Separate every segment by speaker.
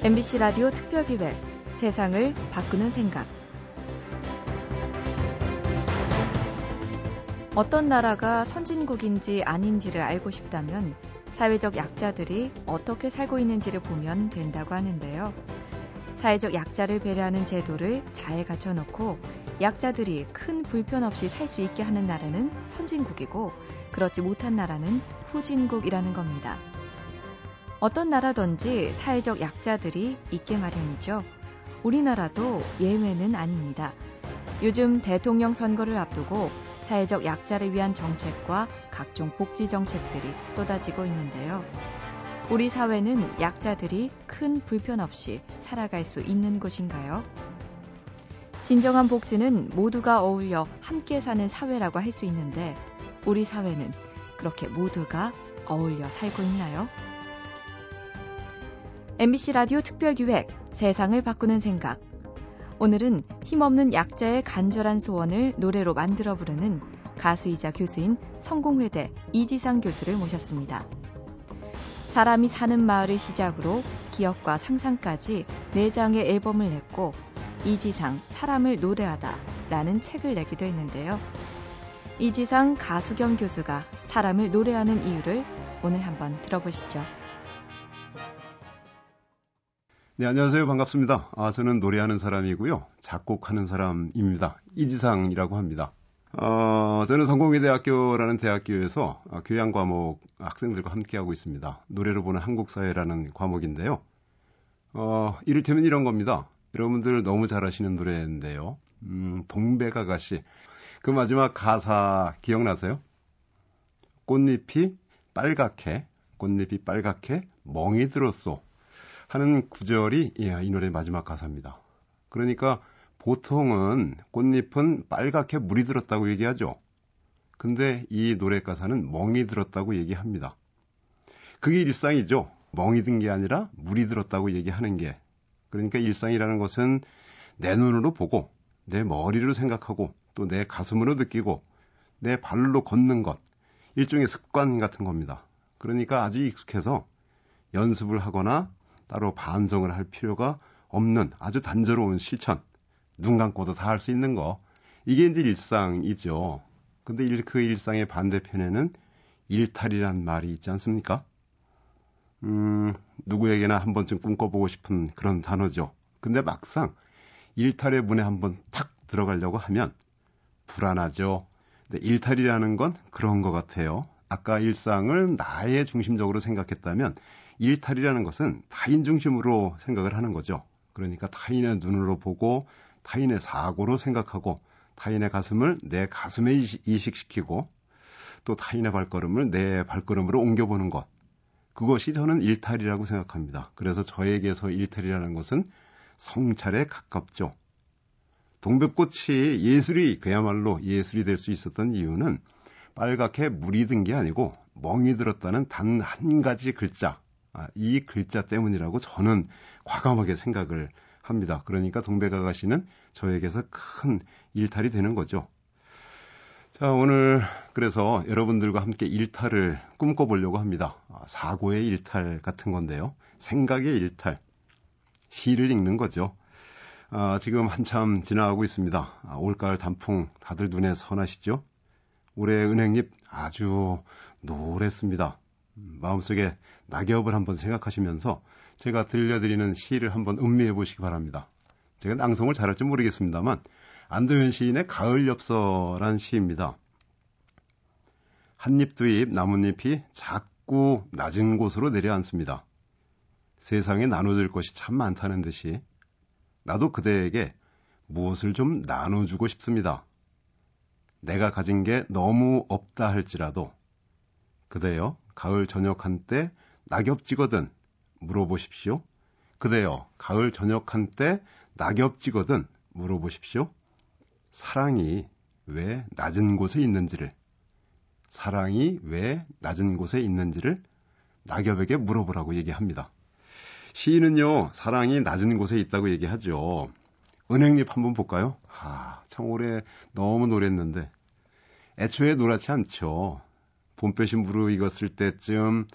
Speaker 1: MBC 라디오 특별기획 세상을 바꾸는 생각 어떤 나라가 선진국인지 아닌지를 알고 싶다면 사회적 약자들이 어떻게 살고 있는지를 보면 된다고 하는데요. 사회적 약자를 배려하는 제도를 잘 갖춰놓고 약자들이 큰 불편 없이 살 수 있게 하는 나라는 선진국이고 그렇지 못한 나라는 후진국이라는 겁니다. 어떤 나라든지 사회적 약자들이 있게 마련이죠. 우리나라도 예외는 아닙니다. 요즘 대통령 선거를 앞두고 사회적 약자를 위한 정책과 각종 복지 정책들이 쏟아지고 있는데요. 우리 사회는 약자들이 큰 불편 없이 살아갈 수 있는 곳인가요? 진정한 복지는 모두가 어울려 함께 사는 사회라고 할 수 있는데 우리 사회는 그렇게 모두가 어울려 살고 있나요? MBC 라디오 특별기획 세상을 바꾸는 생각. 오늘은 힘없는 약자의 간절한 소원을 노래로 만들어 부르는 가수이자 교수인 성공회대 이지상 교수를 모셨습니다. 사람이 사는 마을을 시작으로 기억과 상상까지 4장의 앨범을 냈고 이지상 사람을 노래하다 라는 책을 내기도 했는데요. 이지상 가수 겸 교수가 사람을 노래하는 이유를 오늘 한번 들어보시죠.
Speaker 2: 네, 안녕하세요. 반갑습니다. 아, 저는 노래하는 사람이고요. 작곡하는 사람입니다. 이지상이라고 합니다. 어, 저는 성공회대학교라는 대학교에서 교양 과목 학생들과 함께하고 있습니다. 노래로 보는 한국사회라는 과목인데요. 어, 이를테면 이런 겁니다. 여러분들 너무 잘하시는 노래인데요. 음, 동백아가씨. 그 마지막 가사 기억나세요? 꽃잎이 빨갛게, 꽃잎이 빨갛게 멍이 들었소. 하는 구절이 예, 이 노래 마지막 가사입니다. 그러니까 보통은 꽃잎은 빨갛게 물이 들었다고 얘기하죠. 근데 이 노래 가사는 멍이 들었다고 얘기합니다. 그게 일상이죠. 멍이 든 게 아니라 물이 들었다고 얘기하는 게. 그러니까 일상이라는 것은 내 눈으로 보고 내 머리로 생각하고 또 내 가슴으로 느끼고 내 발로 걷는 것. 일종의 습관 같은 겁니다. 그러니까 아주 익숙해서 연습을 하거나 따로 반성을 할 필요가 없는 아주 단조로운 실천. 눈 감고도 다 할 수 있는 거. 이게 이제 일상이죠. 근데 그 일상의 반대편에는 일탈이란 말이 있지 않습니까? 음, 누구에게나 한 번쯤 꿈꿔보고 싶은 그런 단어죠. 근데 막상 일탈의 문에 한번 탁 들어가려고 하면 불안하죠. 근데 일탈이라는 건 그런 것 같아요. 아까 일상을 나의 중심적으로 생각했다면 일탈이라는 것은 타인 중심으로 생각을 하는 거죠. 그러니까 타인의 눈으로 보고 타인의 사고로 생각하고 타인의 가슴을 내 가슴에 이식시키고 또 타인의 발걸음을 내 발걸음으로 옮겨보는 것. 그것이 저는 일탈이라고 생각합니다. 그래서 저에게서 일탈이라는 것은 성찰에 가깝죠. 동백꽃이 예술이 그야말로 예술이 될 수 있었던 이유는 빨갛게 물이 든 게 아니고 멍이 들었다는 단 한 가지 글자, 아, 이 글자 때문이라고 저는 과감하게 생각을 합니다. 그러니까 동백아가씨는 저에게서 큰 일탈이 되는 거죠. 자, 오늘 그래서 여러분들과 함께 일탈을 꿈꿔보려고 합니다. 아, 사고의 일탈 같은 건데요. 생각의 일탈. 시를 읽는 거죠. 아, 지금 한참 지나가고 있습니다. 아, 올가을 단풍 다들 눈에 선하시죠? 올해 은행잎 아주 노랬습니다. 마음속에 낙엽을 한번 생각하시면서 제가 들려드리는 시를 한번 음미해 보시기 바랍니다. 제가 낭송을 잘할지 모르겠습니다만 안도현 시인의 가을 엽서란 시입니다. 한잎 두잎 나뭇잎이 자꾸 낮은 곳으로 내려앉습니다. 세상에 나눠줄 것이 참 많다는 듯이 나도 그대에게 무엇을 좀 나눠주고 싶습니다. 내가 가진 게 너무 없다 할지라도 그대여 가을 저녁 한때 낙엽 찍거든 물어보십시오. 그대여 가을 저녁 한때 낙엽 찍거든 물어보십시오. 사랑이 왜 낮은 곳에 있는지를 사랑이 왜 낮은 곳에 있는지를 낙엽에게 물어보라고 얘기합니다. 시인은요, 사랑이 낮은 곳에 있다고 얘기하죠. 은행잎 한번 볼까요? 아, 참 올해 너무 노랬는데, 애초에 노랗지 않죠. 봄볕이 무르익었을 때쯤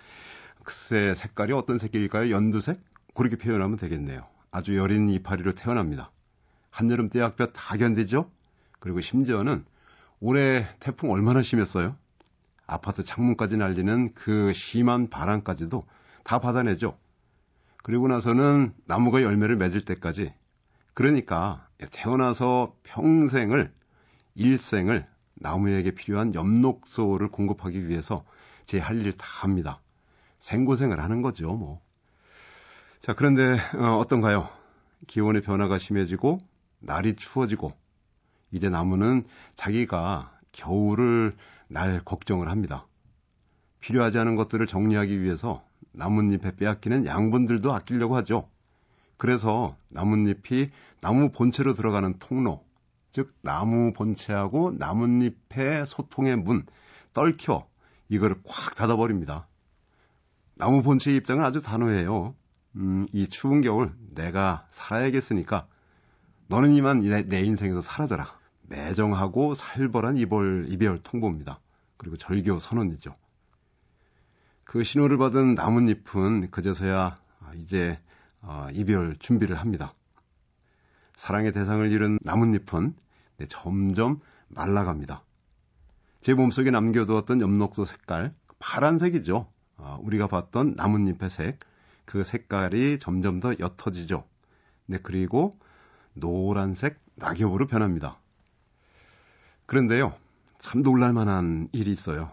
Speaker 2: 글쎄 색깔이 어떤 색일까요? 연두색? 그렇게 표현하면 되겠네요. 아주 여린 이파리로 태어납니다. 한여름 떼약볕 다 견디죠? 그리고 심지어는 올해 태풍 얼마나 심했어요? 아파트 창문까지 날리는 그 심한 바람까지도 다 받아내죠. 그리고 나서는 나무가 열매를 맺을 때까지 그러니까 태어나서 평생을 일생을 나무에게 필요한 엽록소를 공급하기 위해서 제 할 일 다 합니다. 생고생을 하는 거죠, 뭐. 자, 그런데 어, 어떤가요? 기온의 변화가 심해지고 날이 추워지고 이제 나무는 자기가 겨울을 날 걱정을 합니다. 필요하지 않은 것들을 정리하기 위해서 나뭇잎에 빼앗기는 양분들도 아끼려고 하죠. 그래서 나뭇잎이 나무 본체로 들어가는 통로, 즉 나무 본체하고 나뭇잎의 소통의 문 떨켜 이거를 꽉 닫아버립니다. 나무 본체의 입장은 아주 단호해요. 음, 이 추운 겨울 내가 살아야겠으니까 너는 이만 내, 내 인생에서 사라져라. 매정하고 살벌한 이별, 이별 통보입니다. 그리고 절교 선언이죠. 그 신호를 받은 나뭇잎은 그제서야 이제 어, 이별 준비를 합니다. 사랑의 대상을 잃은 나뭇잎은 네, 점점 말라갑니다. 제 몸속에 남겨두었던 엽록소 색깔, 파란색이죠. 어, 우리가 봤던 나뭇잎의 색, 그 색깔이 점점 더 옅어지죠. 네, 그리고 노란색 낙엽으로 변합니다. 그런데요, 참 놀랄만한 일이 있어요.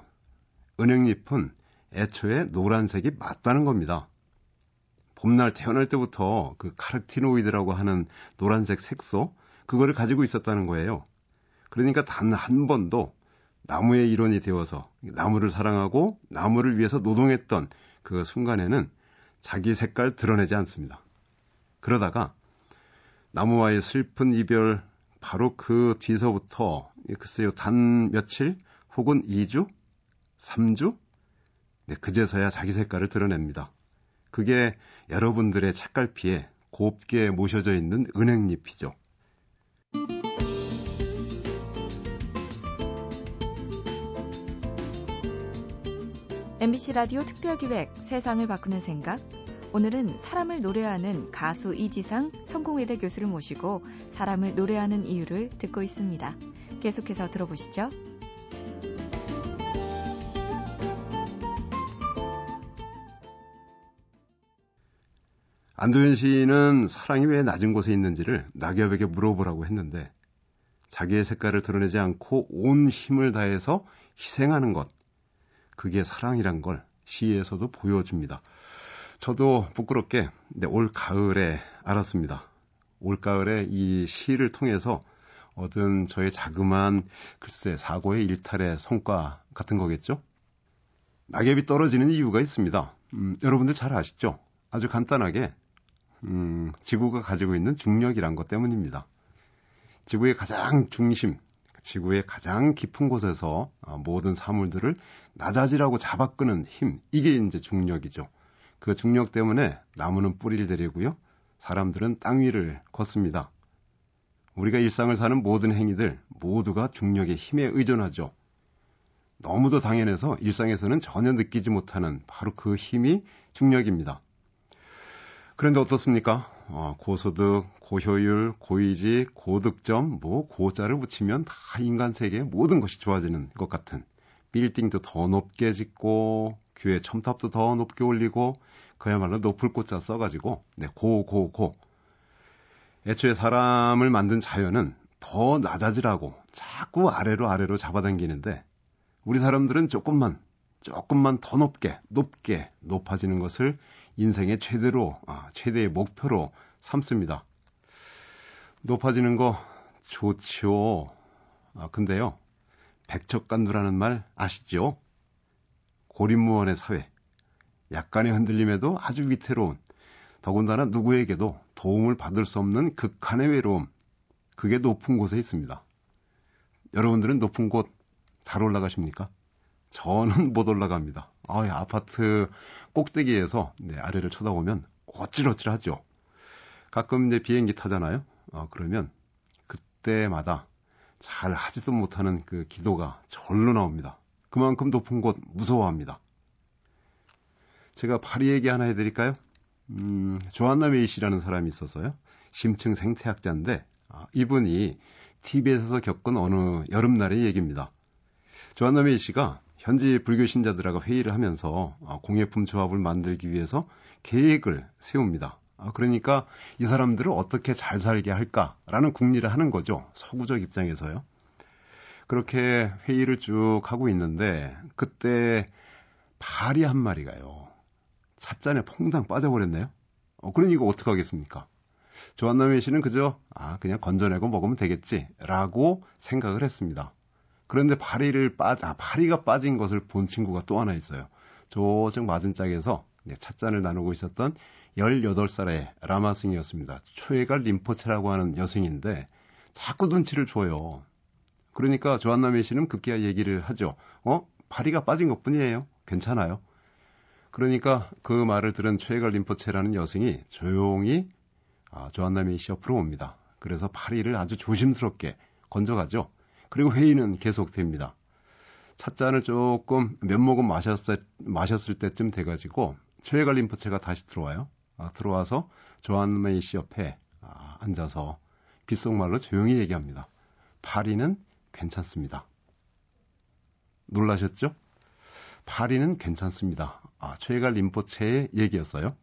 Speaker 2: 은행잎은 애초에 노란색이 맞다는 겁니다. 봄날 태어날 때부터 그 카르티노이드라고 하는 노란색 색소, 그거를 가지고 있었다는 거예요. 그러니까 단 한 번도 나무의 일원이 되어서 나무를 사랑하고 나무를 위해서 노동했던 그 순간에는 자기 색깔 드러내지 않습니다. 그러다가 나무와의 슬픈 이별 바로 그 뒤서부터 글쎄요 단 며칠 혹은 2주, 3주 네, 그제서야 자기 색깔을 드러냅니다. 그게 여러분들의 책갈피에 곱게 모셔져 있는 은행잎이죠.
Speaker 1: MBC 라디오 특별기획 세상을 바꾸는 생각 오늘은 사람을 노래하는 가수 이지상 성공회대 교수를 모시고 사람을 노래하는 이유를 듣고 있습니다. 계속해서 들어보시죠.
Speaker 2: 안도현 시인은 사랑이 왜 낮은 곳에 있는지를 낙엽에게 물어보라고 했는데 자기의 색깔을 드러내지 않고 온 힘을 다해서 희생하는 것, 그게 사랑이란 걸 시에서도 보여줍니다. 저도 부끄럽게 네, 올 가을에 알았습니다. 올 가을에 이 시를 통해서 얻은 저의 자그마한 글쎄 사고의 일탈의 성과 같은 거겠죠? 낙엽이 떨어지는 이유가 있습니다. 음, 여러분들 잘 아시죠? 아주 간단하게 음, 지구가 가지고 있는 중력이란 것 때문입니다. 지구의 가장 중심, 지구의 가장 깊은 곳에서 어, 모든 사물들을 낮아지라고 잡아끄는 힘, 이게 이제 중력이죠. 그 중력 때문에 나무는 뿌리를 내리고요. 사람들은 땅 위를 걷습니다. 우리가 일상을 사는 모든 행위들 모두가 중력의 힘에 의존하죠. 너무도 당연해서 일상에서는 전혀 느끼지 못하는 바로 그 힘이 중력입니다. 그런데 어떻습니까? 어, 고소득, 고효율, 고위직, 고득점, 뭐 고자를 붙이면 다 인간 세계의 모든 것이 좋아지는 것 같은 빌딩도 더 높게 짓고 교회 첨탑도 더 높게 올리고 그야말로 높을 꽃자 써가지고 네, 고, 고, 고. 애초에 사람을 만든 자연은 더 낮아지라고 자꾸 아래로 아래로 잡아당기는데 우리 사람들은 조금만 조금만 더 높게 높게 높아지는 것을 인생의 최대로 아, 최대의 목표로 삼습니다. 높아지는 거 좋지요. 아, 근데요. 백척간두라는 말 아시죠? 고립무원의 사회. 약간의 흔들림에도 아주 위태로운, 더군다나 누구에게도 도움을 받을 수 없는 극한의 외로움. 그게 높은 곳에 있습니다. 여러분들은 높은 곳 잘 올라가십니까? 저는 못 올라갑니다. 아, 아파트 꼭대기에서 네, 아래를 쳐다보면 어찌어찌하죠. 가끔 이제 비행기 타잖아요. 어, 그러면 그때마다 잘 하지도 못하는 그 기도가 절로 나옵니다. 그만큼 높은 곳 무서워합니다. 제가 파리 얘기 하나 해드릴까요? 음, 조한나 메이 씨라는 사람이 있었어요. 심층 생태학자인데 아, 이분이 TV에서 겪은 어느 여름날의 얘기입니다. 조한나 메이 씨가 현지 불교 신자들하고 회의를 하면서 아, 공예품 조합을 만들기 위해서 계획을 세웁니다. 아, 그러니까 이 사람들을 어떻게 잘 살게 할까라는 궁리를 하는 거죠. 서구적 입장에서요. 그렇게 회의를 쭉 하고 있는데 그때 파리 한 마리가요. 찻잔에 퐁당 빠져버렸네요. 어, 그러니 이거 어떡하겠습니까? 조한남의 씨는 그저 아 그냥 건져내고 먹으면 되겠지라고 생각을 했습니다. 그런데 파리를 빠져 아, 파리가 빠진 것을 본 친구가 또 하나 있어요. 저쪽 맞은 짝에서 찻잔을 나누고 있었던 18살의 라마승이었습니다. 초회갈 림포체라고 하는 여승인데 자꾸 눈치를 줘요. 그러니까 조한남의 씨는 급기야 얘기를 하죠. 어? 파리가 빠진 것 뿐이에요. 괜찮아요. 그러니까 그 말을 들은 최갈 림포체라는 여승이 조용히 아, 조한남의 씨 옆으로 옵니다. 그래서 파리를 아주 조심스럽게 건져가죠. 그리고 회의는 계속됩니다. 찻잔을 조금 몇 모금 마셨을, 마셨을 때쯤 돼가지고 최갈 림포체가 다시 들어와요. 아, 들어와서 조한 메이 씨 옆에 아, 앉아서 귓속말로 조용히 얘기합니다. 파리는 괜찮습니다. 놀라셨죠? 파리는 괜찮습니다. 아, 최갈 림포체의 얘기였어요.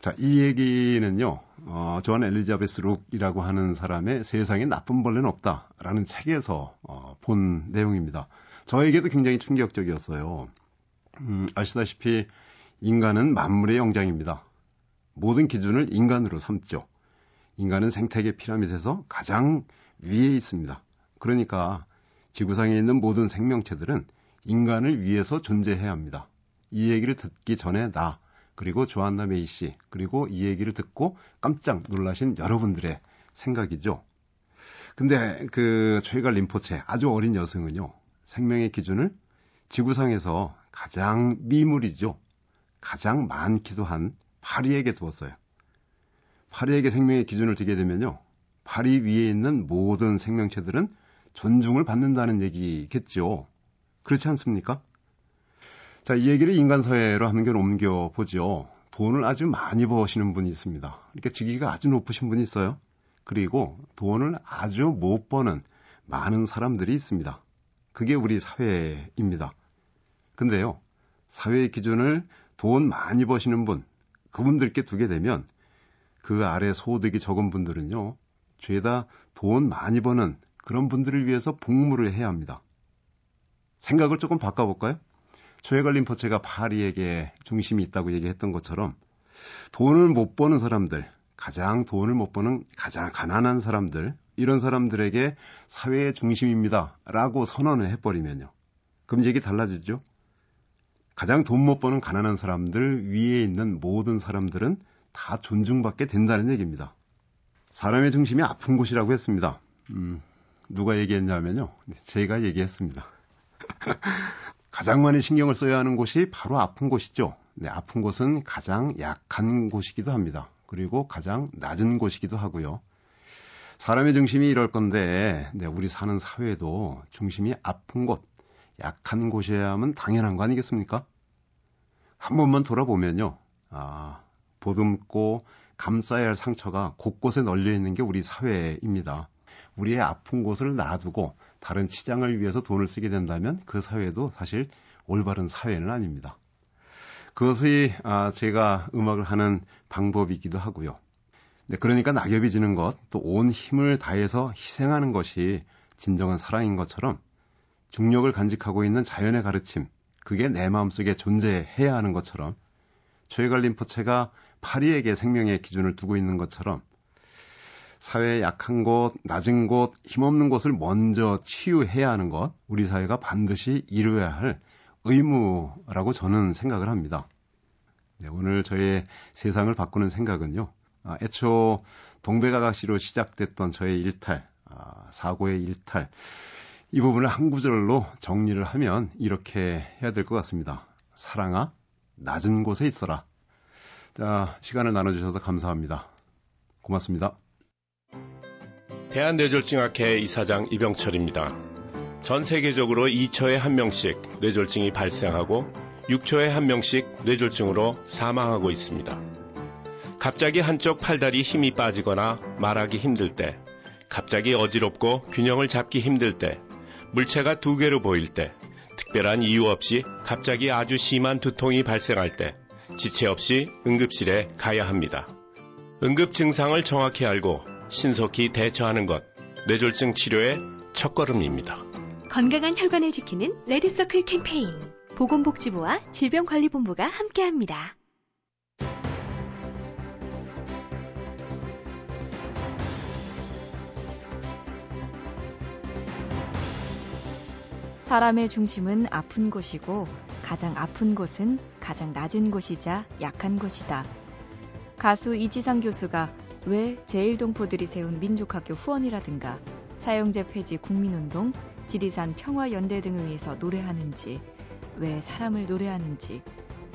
Speaker 2: 자, 이 얘기는요, 어, 조한 엘리자베스 룩이라고 하는 사람의 세상에 나쁜 벌레는 없다라는 책에서 어, 본 내용입니다. 저에게도 굉장히 충격적이었어요. 음, 아시다시피 인간은 만물의 영장입니다. 모든 기준을 인간으로 삼죠. 인간은 생태계 피라밋에서 가장 위에 있습니다. 그러니까 지구상에 있는 모든 생명체들은 인간을 위해서 존재해야 합니다. 이 얘기를 듣기 전에 나, 그리고 조한나 메이 씨, 그리고 이 얘기를 듣고 깜짝 놀라신 여러분들의 생각이죠. 근데 그 최갈 림포체 아주 어린 여성은요, 생명의 기준을 지구상에서 가장 미물이죠. 가장 많기도 한 파리에게 두었어요. 파리에게 생명의 기준을 두게 되면요. 파리 위에 있는 모든 생명체들은 존중을 받는다는 얘기겠죠. 그렇지 않습니까? 자, 이 얘기를 인간사회로 한번 옮겨 보죠. 돈을 아주 많이 버시는 분이 있습니다. 이렇게 직위가 아주 높으신 분이 있어요. 그리고 돈을 아주 못 버는 많은 사람들이 있습니다. 그게 우리 사회입니다. 근데요, 사회의 기준을 돈 많이 버시는 분, 그분들께 두게 되면 그 아래 소득이 적은 분들은요, 죄다 돈 많이 버는 그런 분들을 위해서 복무를 해야 합니다. 생각을 조금 바꿔볼까요? 최해걸림포체가 파리에게 중심이 있다고 얘기했던 것처럼 돈을 못 버는 사람들, 가장 돈을 못 버는 가장 가난한 사람들, 이런 사람들에게 사회의 중심입니다. 라고 선언을 해버리면요. 그럼 얘기 달라지죠? 가장 돈 못 버는 가난한 사람들 위에 있는 모든 사람들은 다 존중받게 된다는 얘기입니다. 사람의 중심이 아픈 곳이라고 했습니다. 음, 누가 얘기했냐면요. 제가 얘기했습니다. 가장 많이 신경을 써야 하는 곳이 바로 아픈 곳이죠. 네, 아픈 곳은 가장 약한 곳이기도 합니다. 그리고 가장 낮은 곳이기도 하고요. 사람의 중심이 이럴 건데, 네, 우리 사는 사회도 중심이 아픈 곳, 약한 곳이어야만 당연한 거 아니겠습니까? 한 번만 돌아보면요. 아, 보듬고 감싸야 할 상처가 곳곳에 널려 있는 게 우리 사회입니다. 우리의 아픈 곳을 놔두고 다른 치장을 위해서 돈을 쓰게 된다면 그 사회도 사실 올바른 사회는 아닙니다. 그것이 아, 제가 음악을 하는 방법이기도 하고요. 네, 그러니까 낙엽이 지는 것, 또 온 힘을 다해서 희생하는 것이 진정한 사랑인 것처럼 중력을 간직하고 있는 자연의 가르침, 그게 내 마음속에 존재해야 하는 것처럼 최갈림포체가 파리에게 생명의 기준을 두고 있는 것처럼 사회의 약한 곳, 낮은 곳, 힘없는 곳을 먼저 치유해야 하는 것, 우리 사회가 반드시 이루어야 할 의무라고 저는 생각을 합니다. 네, 오늘 저의 세상을 바꾸는 생각은요, 아, 애초 동백아가씨로 시작됐던 저의 일탈, 아, 사고의 일탈, 이 부분을 한 구절로 정리를 하면 이렇게 해야 될 것 같습니다. 사랑아, 낮은 곳에 있어라. 자, 시간을 나눠주셔서 감사합니다. 고맙습니다.
Speaker 3: 대한뇌졸중학회 이사장 이병철입니다. 전 세계적으로 2처에 한 명씩 뇌졸중이 발생하고 6초에 한 명씩 뇌졸중으로 사망하고 있습니다. 갑자기 한쪽 팔다리 힘이 빠지거나 말하기 힘들 때, 갑자기 어지럽고 균형을 잡기 힘들 때, 물체가 두 개로 보일 때, 특별한 이유 없이 갑자기 아주 심한 두통이 발생할 때, 지체 없이 응급실에 가야 합니다. 응급 증상을 정확히 알고 신속히 대처하는 것, 뇌졸중 치료의 첫걸음입니다.
Speaker 4: 건강한 혈관을 지키는 레드서클 캠페인. 보건복지부와 질병관리본부가 함께합니다.
Speaker 1: 사람의 중심은 아픈 곳이고 가장 아픈 곳은 가장 낮은 곳이자 약한 곳이다. 가수 이지상 교수가 왜 제일동포들이 세운 민족학교 후원이라든가 사형제 폐지 국민운동, 지리산 평화연대 등을 위해서 노래하는지, 왜 사람을 노래하는지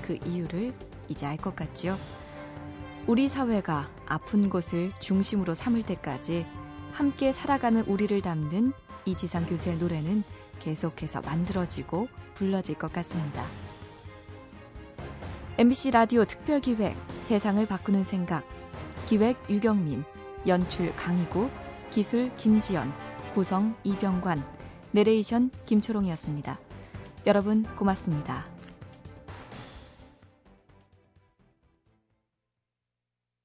Speaker 1: 그 이유를 이제 알 것 같지요? 우리 사회가 아픈 곳을 중심으로 삼을 때까지 함께 살아가는 우리를 담는 이지상 교수의 노래는 계속해서 만들어지고 불러질 것 같습니다. MBC 라디오 특별기획 세상을 바꾸는 생각 기획 유경민 연출 강희구 기술 김지연 구성 이병관 내레이션 김초롱이었습니다. 여러분 고맙습니다.